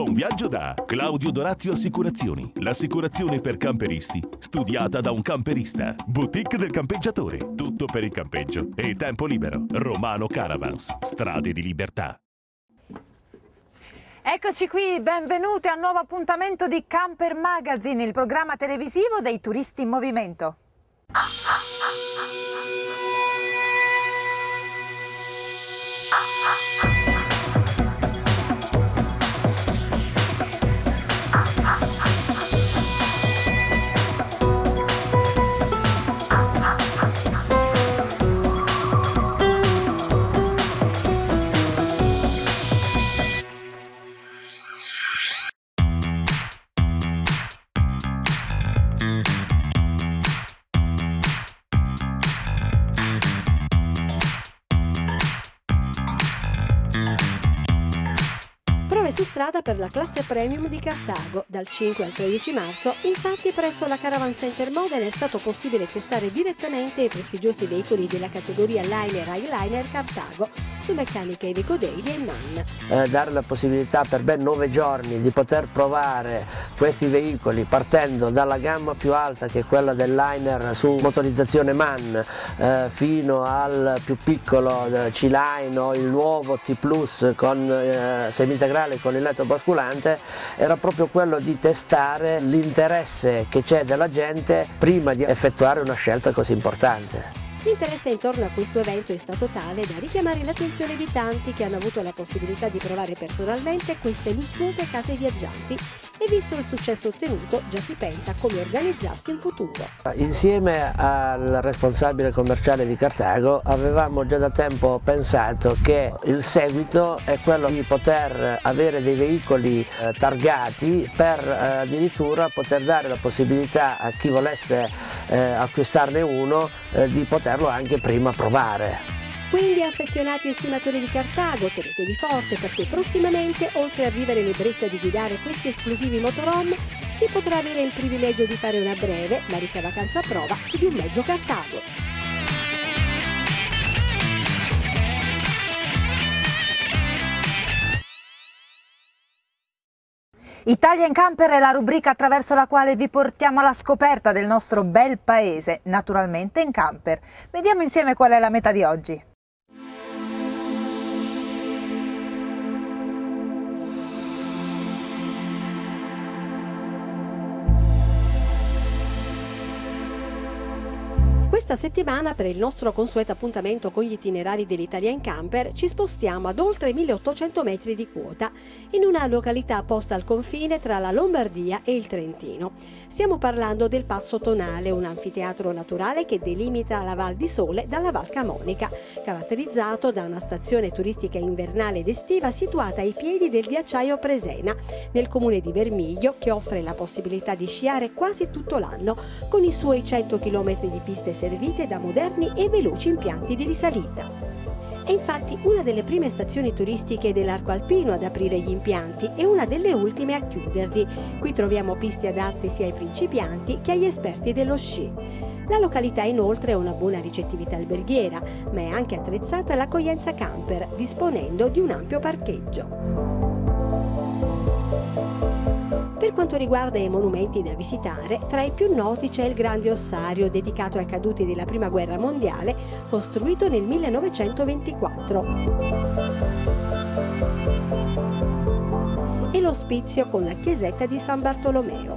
Buon viaggio da Claudio Dorazio Assicurazioni. L'assicurazione per camperisti, studiata da un camperista. Boutique del campeggiatore. Tutto per il campeggio e tempo libero. Romano Caravans. Strade di libertà. Eccoci qui, benvenuti a un nuovo appuntamento di Camper Magazine, il programma televisivo dei turisti in movimento. Strada per la classe premium di Cartago. Dal 5 al 13 marzo, infatti, presso la Caravan Center Modena è stato possibile testare direttamente i prestigiosi veicoli della categoria Liner Highliner Cartago su meccaniche Iveco Daily e MAN. Eh, dare la possibilità per ben nove giorni di poter provare questi veicoli partendo dalla gamma più alta che è quella del Liner su motorizzazione MAN eh, fino al più piccolo eh, C-Line o il nuovo T Plus con eh, semi-integrale con il letto basculante era proprio quello di testare l'interesse che c'è della gente prima di effettuare una scelta così importante. L'interesse intorno a questo evento è stato tale da richiamare l'attenzione di tanti che hanno avuto la possibilità di provare personalmente queste lussuose case viaggianti e visto il successo ottenuto già si pensa a come organizzarsi in futuro. Insieme al responsabile commerciale di Cartago avevamo già da tempo pensato che il seguito è quello di poter avere dei veicoli eh, targati per eh, addirittura poter dare la possibilità a chi volesse eh, acquistarne uno di poter poterlo anche prima provare. Quindi affezionati e stimatori di Cartago, tenetevi forte perché prossimamente, oltre a vivere l'ebbrezza di guidare questi esclusivi motorhome, si potrà avere il privilegio di fare una breve ma ricca vacanza a prova su di un mezzo Cartago. Italia in Camper è la rubrica attraverso la quale vi portiamo alla scoperta del nostro bel paese, naturalmente in camper. Vediamo insieme qual è la meta di oggi. Questa settimana per il nostro consueto appuntamento con gli itinerari dell'Italia in camper ci spostiamo ad oltre 1800 metri di quota in una località posta al confine tra la Lombardia e il Trentino. Stiamo parlando del Passo Tonale, un anfiteatro naturale che delimita la Val di Sole dalla Val Camonica, caratterizzato da una stazione turistica invernale ed estiva situata ai piedi del ghiacciaio Presena, nel comune di Vermiglio, che offre la possibilità di sciare quasi tutto l'anno con i suoi 100 km di piste servite servite da moderni e veloci impianti di risalita. È infatti una delle prime stazioni turistiche dell'arco alpino ad aprire gli impianti e una delle ultime a chiuderli. Qui troviamo piste adatte sia ai principianti che agli esperti dello sci. La località inoltre ha una buona ricettività alberghiera, ma è anche attrezzata all'accoglienza camper, disponendo di un ampio parcheggio. Per quanto riguarda i monumenti da visitare, tra i più noti c'è il Grande Ossario dedicato ai caduti della Prima Guerra Mondiale, costruito nel 1924. E l'ospizio con la chiesetta di San Bartolomeo.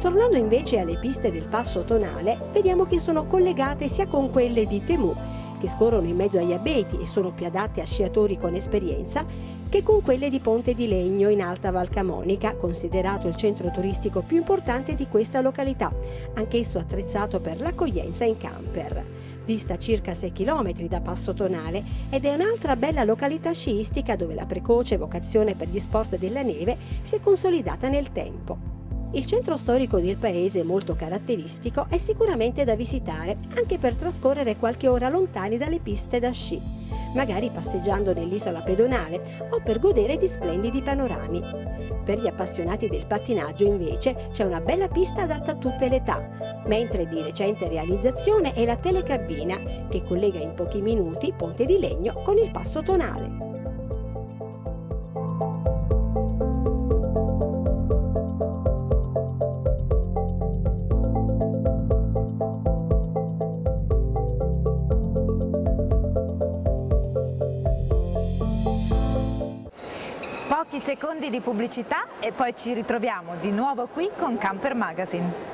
Tornando invece alle piste del Passo Tonale, vediamo che sono collegate sia con quelle di Temu, che scorrono in mezzo agli abeti e sono più adatte a sciatori con esperienza, che con quelle di Ponte di Legno in Alta Val Camonica, considerato il centro turistico più importante di questa località, anch'esso attrezzato per l'accoglienza in camper. Dista circa 6 km da Passo Tonale ed è un'altra bella località sciistica dove la precoce vocazione per gli sport della neve si è consolidata nel tempo. Il centro storico del paese, molto caratteristico, è sicuramente da visitare anche per trascorrere qualche ora lontani dalle piste da sci magari passeggiando nell'isola pedonale o per godere di splendidi panorami. Per gli appassionati del pattinaggio invece c'è una bella pista adatta a tutte le età, mentre di recente realizzazione è la telecabina che collega in pochi minuti Ponte di Legno con il passo tonale. Secondi di pubblicità e poi ci ritroviamo di nuovo qui con Camper Magazine.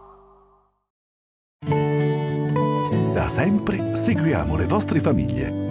Da sempre seguiamo le vostre famiglie.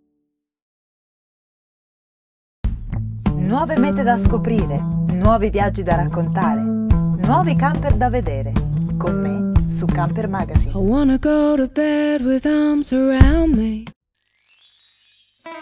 Nuove mete da scoprire, nuovi viaggi da raccontare, nuovi camper da vedere. Con me su Camper Magazine.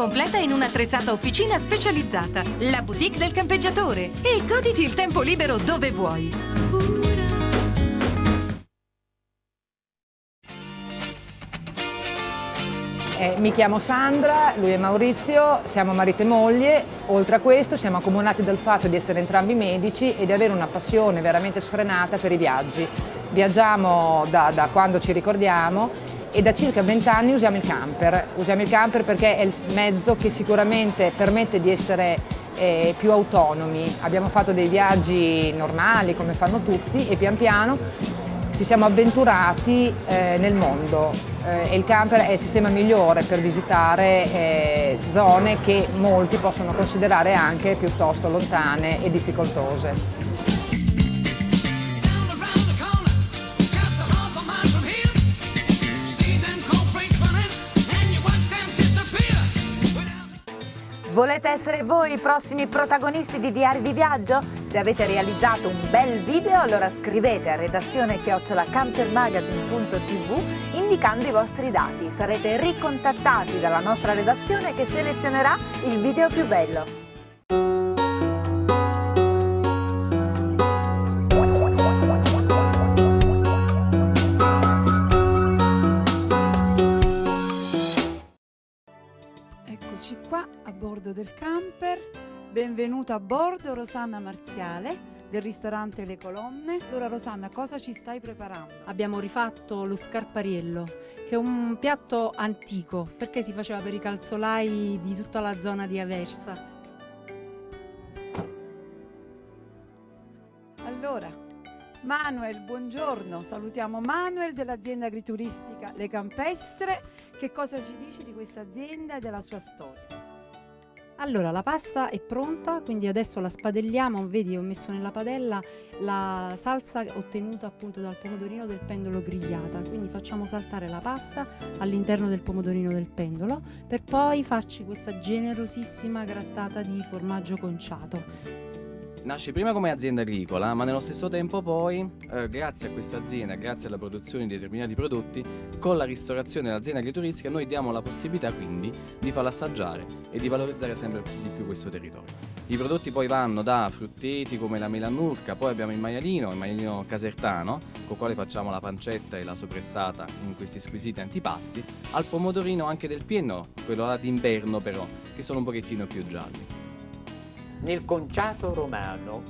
completa in un'attrezzata officina specializzata. La boutique del campeggiatore. E goditi il tempo libero dove vuoi. Eh, mi chiamo Sandra, lui è Maurizio, siamo marito e moglie. Oltre a questo siamo accomunati dal fatto di essere entrambi medici e di avere una passione veramente sfrenata per i viaggi. Viaggiamo da, da quando ci ricordiamo e da circa 20 anni usiamo il camper. Usiamo il camper perché è il mezzo che sicuramente permette di essere eh, più autonomi. Abbiamo fatto dei viaggi normali come fanno tutti e pian piano ci siamo avventurati eh, nel mondo eh, e il camper è il sistema migliore per visitare eh, zone che molti possono considerare anche piuttosto lontane e difficoltose. Volete essere voi i prossimi protagonisti di Diari di Viaggio? Se avete realizzato un bel video allora scrivete a redazione chiocciolacampermagazine.tv indicando i vostri dati. Sarete ricontattati dalla nostra redazione che selezionerà il video più bello. Bordo del camper. Benvenuta a bordo Rosanna Marziale del ristorante Le Colonne. Allora Rosanna, cosa ci stai preparando? Abbiamo rifatto lo scarpariello, che è un piatto antico, perché si faceva per i calzolai di tutta la zona di Aversa. Allora, Manuel, buongiorno. Salutiamo Manuel dell'azienda agrituristica Le Campestre. Che cosa ci dici di questa azienda e della sua storia? Allora, la pasta è pronta, quindi adesso la spadelliamo. Vedi, ho messo nella padella la salsa ottenuta appunto dal pomodorino del pendolo grigliata. Quindi facciamo saltare la pasta all'interno del pomodorino del pendolo per poi farci questa generosissima grattata di formaggio conciato. Nasce prima come azienda agricola, ma nello stesso tempo poi, eh, grazie a questa azienda, grazie alla produzione di determinati prodotti, con la ristorazione dell'azienda agrituristica noi diamo la possibilità quindi di farla assaggiare e di valorizzare sempre di più questo territorio. I prodotti poi vanno da frutteti come la melannurca, poi abbiamo il maialino, il maialino casertano, con il quale facciamo la pancetta e la sopressata in questi squisiti antipasti, al pomodorino anche del pieno, quello là d'inverno però, che sono un pochettino più gialli. Nel conciato romano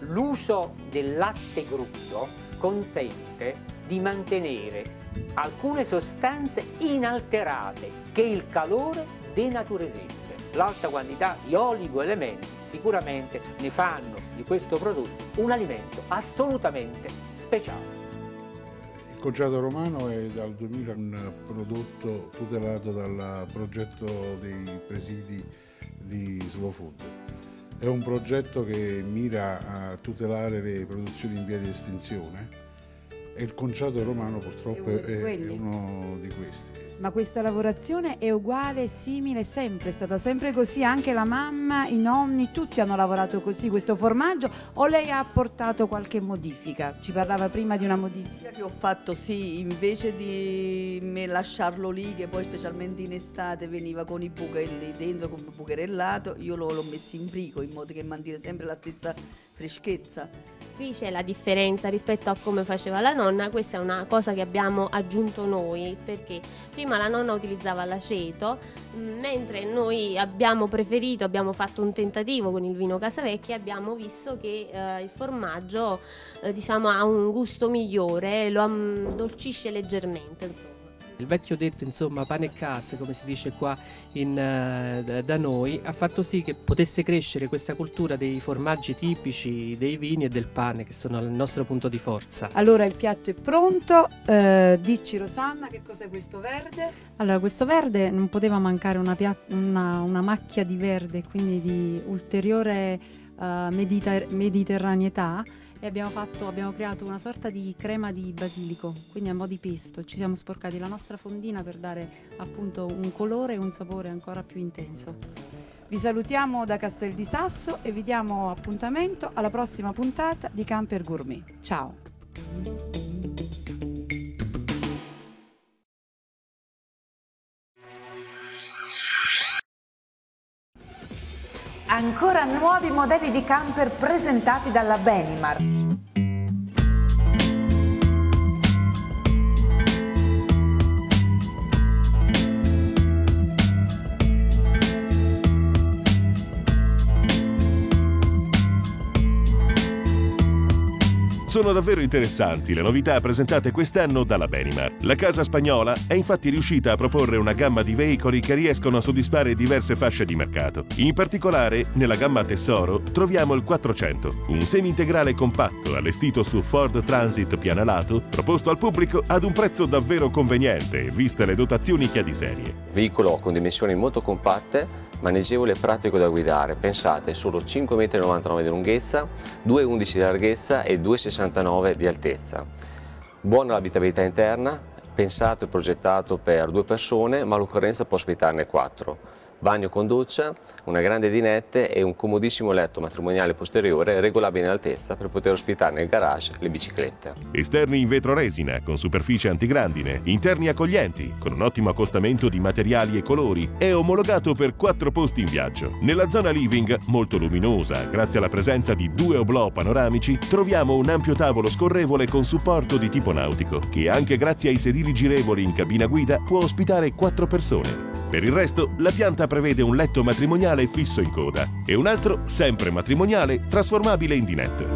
l'uso del latte crudo consente di mantenere alcune sostanze inalterate che il calore denaturerebbe. l'alta quantità di oligoelementi sicuramente ne fanno di questo prodotto un alimento assolutamente speciale. Il conciato romano è dal 2000 un prodotto tutelato dal progetto dei presidi di Slow Food. È un progetto che mira a tutelare le produzioni in via di estinzione e il conciato romano purtroppo È uno di è, uno di questi. Ma questa lavorazione è uguale, simile, sempre, è stata sempre così, anche la mamma, i nonni, tutti hanno lavorato così questo formaggio o lei ha apportato qualche modifica? Ci parlava prima di una modifica. che ho fatto sì, invece di me lasciarlo lì, che poi specialmente in estate veniva con i bucherelli dentro, con il bucherellato, io l'ho messo in frigo in modo che mantiene sempre la stessa freschezza. C'è la differenza rispetto a come faceva la nonna, questa è una cosa che abbiamo aggiunto noi, perché prima la nonna utilizzava l'aceto, mh, mentre noi abbiamo preferito, abbiamo fatto un tentativo con il vino Casavecchia, abbiamo visto che eh, il formaggio eh, diciamo, ha un gusto migliore, lo addolcisce leggermente. Insomma. Il vecchio detto, insomma, pane e casse, come si dice qua in, eh, da- noi, ha fatto sì che potesse crescere questa cultura dei formaggi tipici, dei vini e del pane, che sono il nostro punto di forza. Allora il piatto è pronto, eh, dici Rosanna che cos'è questo verde? Allora, questo verde non poteva mancare una, pia- una- una macchia di verde, quindi di ulteriore eh, mediter- mediterraneità e abbiamo, fatto, abbiamo creato una sorta di crema di basilico, quindi a mo' di pesto. Ci siamo sporcati la nostra fondina per dare appunto un colore e un sapore ancora più intenso. Vi salutiamo da Castel di Sasso e vi diamo appuntamento alla prossima puntata di Camper Gourmet. Ciao! Ancora nuovi modelli di camper presentati dalla Benimar. Sono davvero interessanti le novità presentate quest'anno dalla Benimar. La casa spagnola è infatti riuscita a proporre una gamma di veicoli che riescono a soddisfare diverse fasce di mercato. In particolare, nella gamma Tesoro troviamo il 400, un semi-integrale compatto allestito su Ford Transit pianalato, proposto al pubblico ad un prezzo davvero conveniente, viste le dotazioni che ha di serie. Veicolo con dimensioni molto compatte, maneggevole e pratico da guidare. Pensate, solo 5,99 m di lunghezza, 2,11 di larghezza e 2,69 di altezza. Buona l'abitabilità interna, pensato e progettato per due persone, ma all'occorrenza può ospitarne quattro. Bagno con doccia, una grande dinette e un comodissimo letto matrimoniale posteriore regolabile in altezza per poter ospitare nel garage le biciclette. Esterni in vetro resina con superficie antigrandine, interni accoglienti, con un ottimo accostamento di materiali e colori, è omologato per quattro posti in viaggio. Nella zona living, molto luminosa, grazie alla presenza di due oblò panoramici, troviamo un ampio tavolo scorrevole con supporto di tipo nautico, che anche grazie ai sedili girevoli in cabina guida può ospitare quattro persone. Per il resto, la pianta prevede un letto matrimoniale fisso in coda e un altro, sempre matrimoniale, trasformabile in dinette.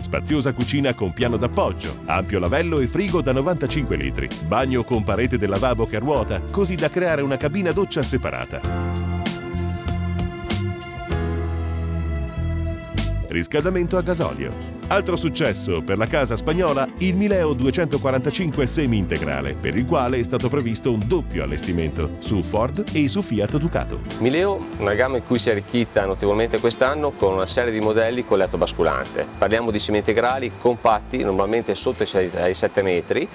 Spaziosa cucina con piano d'appoggio, ampio lavello e frigo da 95 litri, bagno con parete del lavabo che ruota, così da creare una cabina doccia separata. Riscaldamento a gasolio. Altro successo per la casa spagnola, il Mileo 245 semi-integrale, per il quale è stato previsto un doppio allestimento su Ford e su Fiat Ducato. Mileo, una gamma in cui si è arricchita notevolmente quest'anno con una serie di modelli con letto basculante. Parliamo di semi integrali compatti, normalmente sotto i 6 ai 7 metri,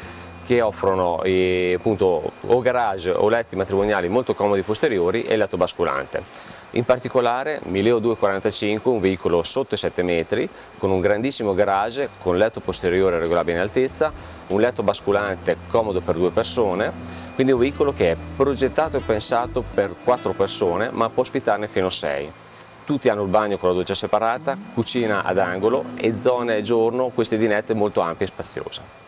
che offrono eh, appunto o garage o letti matrimoniali molto comodi posteriori e letto basculante. In particolare Mileo 245, un veicolo sotto i 7 metri, con un grandissimo garage, con letto posteriore regolabile in altezza, un letto basculante comodo per due persone, quindi un veicolo che è progettato e pensato per quattro persone, ma può ospitarne fino a 6. Tutti hanno il bagno con la doccia separata, cucina ad angolo e zone giorno, queste dinette molto ampie e spaziose.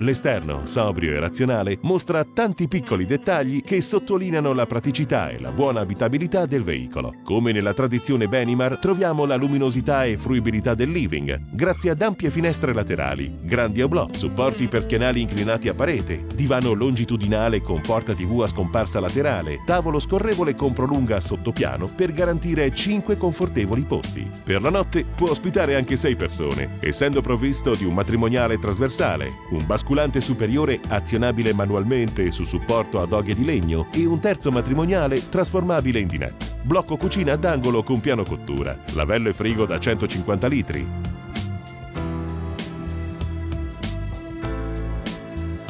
L'esterno, sobrio e razionale, mostra tanti piccoli dettagli che sottolineano la praticità e la buona abitabilità del veicolo. Come nella tradizione Benimar, troviamo la luminosità e fruibilità del living, grazie ad ampie finestre laterali, grandi oblò, supporti per schienali inclinati a parete, divano longitudinale con porta TV a scomparsa laterale, tavolo scorrevole con prolunga a sottopiano per garantire 5 confortevoli posti. Per la notte può ospitare anche 6 persone, essendo provvisto di un matrimoniale trasversale, un basculante superiore azionabile manualmente su supporto ad oghe di legno e un terzo matrimoniale trasformabile in dinette. Blocco cucina ad angolo con piano cottura, lavello e frigo da 150 litri.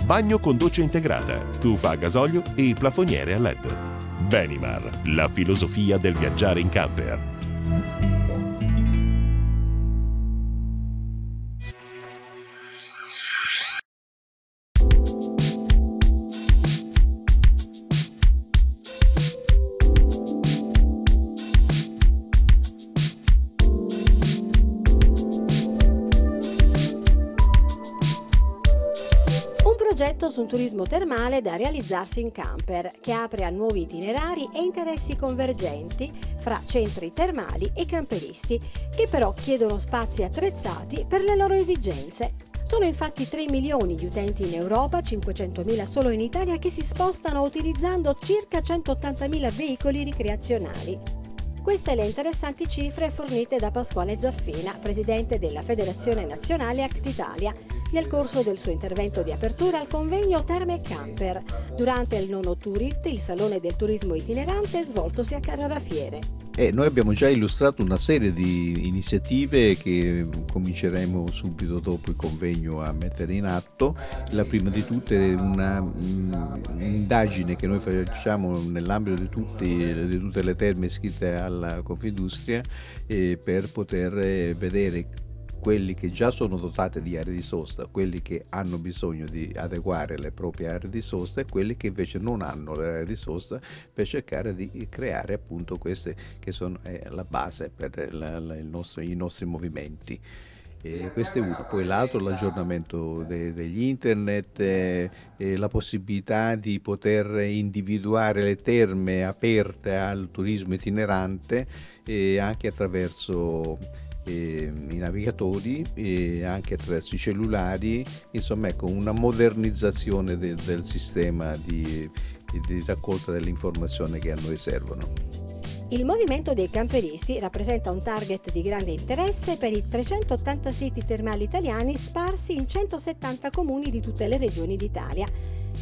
Bagno con doccia integrata, stufa a gasolio e plafoniere a LED. Benimar, la filosofia del viaggiare in camper. Progetto su un turismo termale da realizzarsi in camper, che apre a nuovi itinerari e interessi convergenti fra centri termali e camperisti, che però chiedono spazi attrezzati per le loro esigenze. Sono infatti 3 milioni gli utenti in Europa, 500.000 solo in Italia, che si spostano utilizzando circa 180.000 veicoli ricreazionali. Queste le interessanti cifre fornite da Pasquale Zaffina, presidente della Federazione Nazionale Act Italia, nel corso del suo intervento di apertura al convegno Terme Camper, durante il nono Turit, il salone del turismo itinerante svoltosi a Carrarafiere. E noi abbiamo già illustrato una serie di iniziative che cominceremo subito dopo il convegno a mettere in atto. La prima di tutte è una mm, che noi facciamo nell'ambito di, tutti- di tutte le terme iscritte alla Confindustria eh, per poter eh, vedere quelli che già sono dotate di aree di sosta, quelli che hanno bisogno di adeguare le proprie aree di sosta e quelli che invece non hanno le aree di sosta per cercare di creare appunto queste che sono eh, la base per la- la- nostro- i nostri movimenti. E questo è uno, poi l'altro l'aggiornamento de- degli internet, eh, e la possibilità di poter individuare le terme aperte al turismo itinerante eh, anche attraverso eh, i navigatori e anche attraverso i cellulari, insomma ecco una modernizzazione de- del sistema di, di raccolta dell'informazione che a noi servono. Il movimento dei camperisti rappresenta un target di grande interesse per i 380 siti termali italiani sparsi in 170 comuni di tutte le regioni d'Italia.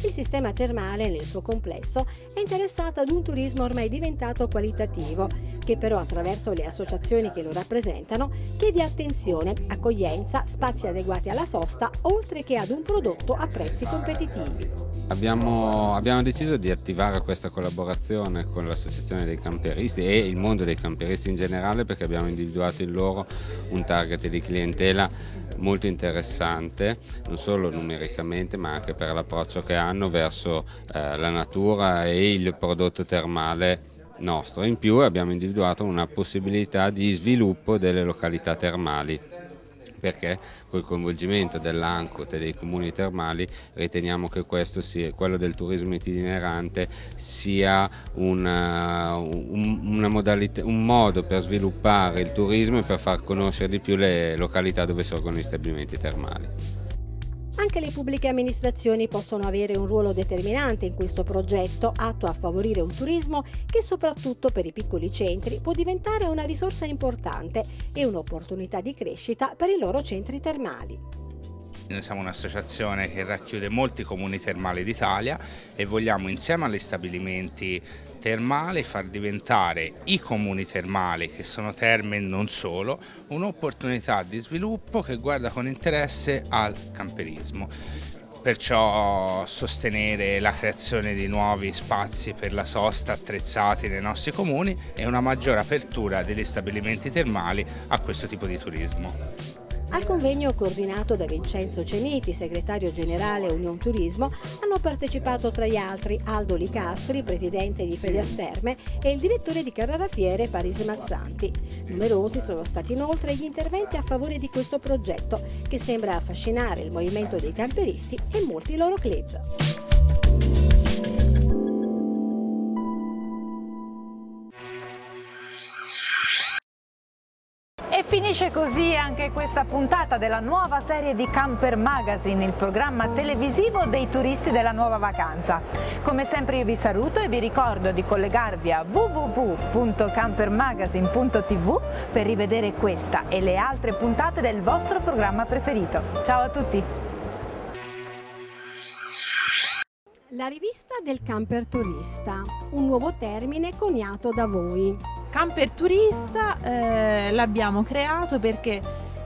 Il sistema termale nel suo complesso è interessato ad un turismo ormai diventato qualitativo, che però attraverso le associazioni che lo rappresentano chiede attenzione, accoglienza, spazi adeguati alla sosta, oltre che ad un prodotto a prezzi competitivi. Abbiamo, abbiamo deciso di attivare questa collaborazione con l'associazione dei camperisti e il mondo dei camperisti in generale perché abbiamo individuato in loro un target di clientela molto interessante, non solo numericamente ma anche per l'approccio che hanno verso eh, la natura e il prodotto termale nostro. In più abbiamo individuato una possibilità di sviluppo delle località termali perché col coinvolgimento dell'ANCOT e dei comuni termali riteniamo che questo sia, quello del turismo itinerante sia una, un, una modalità, un modo per sviluppare il turismo e per far conoscere di più le località dove sorgono gli stabilimenti termali. Anche le pubbliche amministrazioni possono avere un ruolo determinante in questo progetto atto a favorire un turismo che soprattutto per i piccoli centri può diventare una risorsa importante e un'opportunità di crescita per i loro centri termali. Noi siamo un'associazione che racchiude molti comuni termali d'Italia e vogliamo insieme agli stabilimenti termali far diventare i comuni termali, che sono terme non solo, un'opportunità di sviluppo che guarda con interesse al camperismo. Perciò sostenere la creazione di nuovi spazi per la sosta attrezzati nei nostri comuni e una maggiore apertura degli stabilimenti termali a questo tipo di turismo. Al convegno coordinato da Vincenzo Ceniti, segretario generale Union Turismo, hanno partecipato tra gli altri Aldo Licastri, presidente di Federterme, e il direttore di Carrara Fiere Paris Mazzanti. Numerosi sono stati inoltre gli interventi a favore di questo progetto, che sembra affascinare il movimento dei camperisti e molti loro club. Così anche questa puntata della nuova serie di Camper Magazine, il programma televisivo dei turisti della nuova vacanza. Come sempre io vi saluto e vi ricordo di collegarvi a www.campermagazine.tv per rivedere questa e le altre puntate del vostro programma preferito. Ciao a tutti! La rivista del camper turista, un nuovo termine coniato da voi. Camper turista eh, l'abbiamo creato perché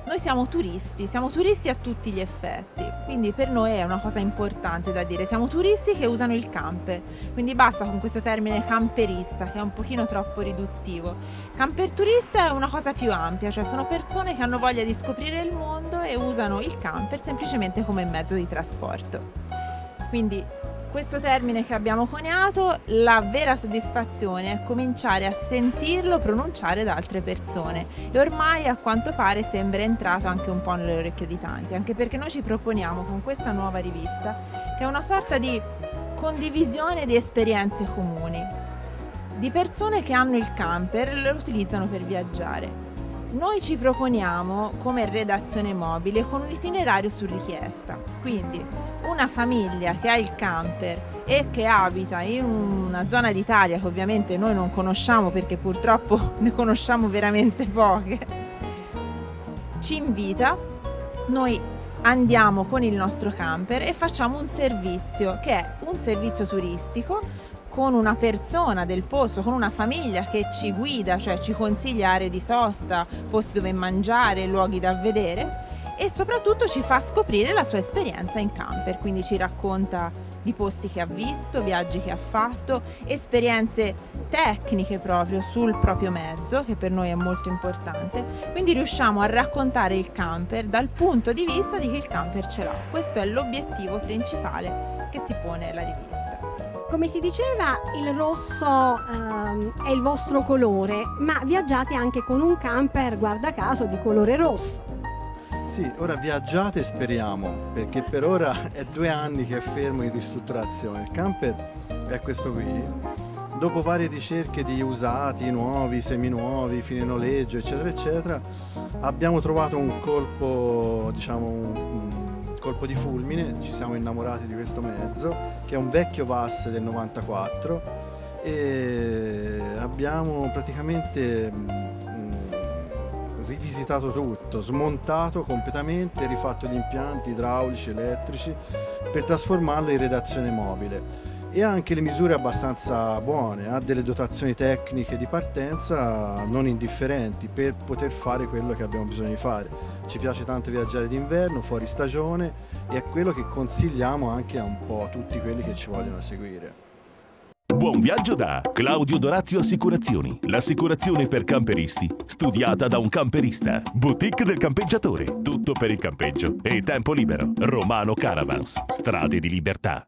noi siamo turisti, siamo turisti a tutti gli effetti, quindi per noi è una cosa importante da dire, siamo turisti che usano il camper, quindi basta con questo termine camperista che è un pochino troppo riduttivo. Camper turista è una cosa più ampia, cioè sono persone che hanno voglia di scoprire il mondo e usano il camper semplicemente come mezzo di trasporto. Quindi questo termine che abbiamo coniato, la vera soddisfazione è cominciare a sentirlo pronunciare da altre persone e ormai a quanto pare sembra entrato anche un po' nell'orecchio di tanti, anche perché noi ci proponiamo con questa nuova rivista che è una sorta di condivisione di esperienze comuni, di persone che hanno il camper e lo utilizzano per viaggiare. Noi ci proponiamo come redazione mobile con un itinerario su richiesta, quindi una famiglia che ha il camper e che abita in una zona d'Italia che ovviamente noi non conosciamo perché purtroppo ne conosciamo veramente poche, ci invita, noi andiamo con il nostro camper e facciamo un servizio che è un servizio turistico con una persona del posto, con una famiglia che ci guida, cioè ci consiglia aree di sosta, posti dove mangiare, luoghi da vedere e soprattutto ci fa scoprire la sua esperienza in camper, quindi ci racconta di posti che ha visto, viaggi che ha fatto, esperienze tecniche proprio sul proprio mezzo, che per noi è molto importante. Quindi riusciamo a raccontare il camper dal punto di vista di chi il camper ce l'ha. Questo è l'obiettivo principale che si pone la rivista. Come si diceva, il rosso ehm, è il vostro colore, ma viaggiate anche con un camper, guarda caso, di colore rosso. Sì, ora viaggiate speriamo, perché per ora è due anni che è fermo in ristrutturazione. Il camper è questo qui. Dopo varie ricerche di usati, nuovi, seminuovi, fine noleggio, eccetera, eccetera, abbiamo trovato un colpo, diciamo, un colpo di fulmine, ci siamo innamorati di questo mezzo, che è un vecchio VAS del 94 e abbiamo praticamente rivisitato tutto, smontato completamente, rifatto gli impianti idraulici, elettrici per trasformarlo in redazione mobile e ha anche le misure abbastanza buone, ha delle dotazioni tecniche di partenza non indifferenti per poter fare quello che abbiamo bisogno di fare. Ci piace tanto viaggiare d'inverno, fuori stagione e è quello che consigliamo anche a un po' a tutti quelli che ci vogliono seguire. Buon viaggio da Claudio Dorazio Assicurazioni, l'assicurazione per camperisti, studiata da un camperista. Boutique del campeggiatore, tutto per il campeggio e tempo libero. Romano Caravans, strade di libertà.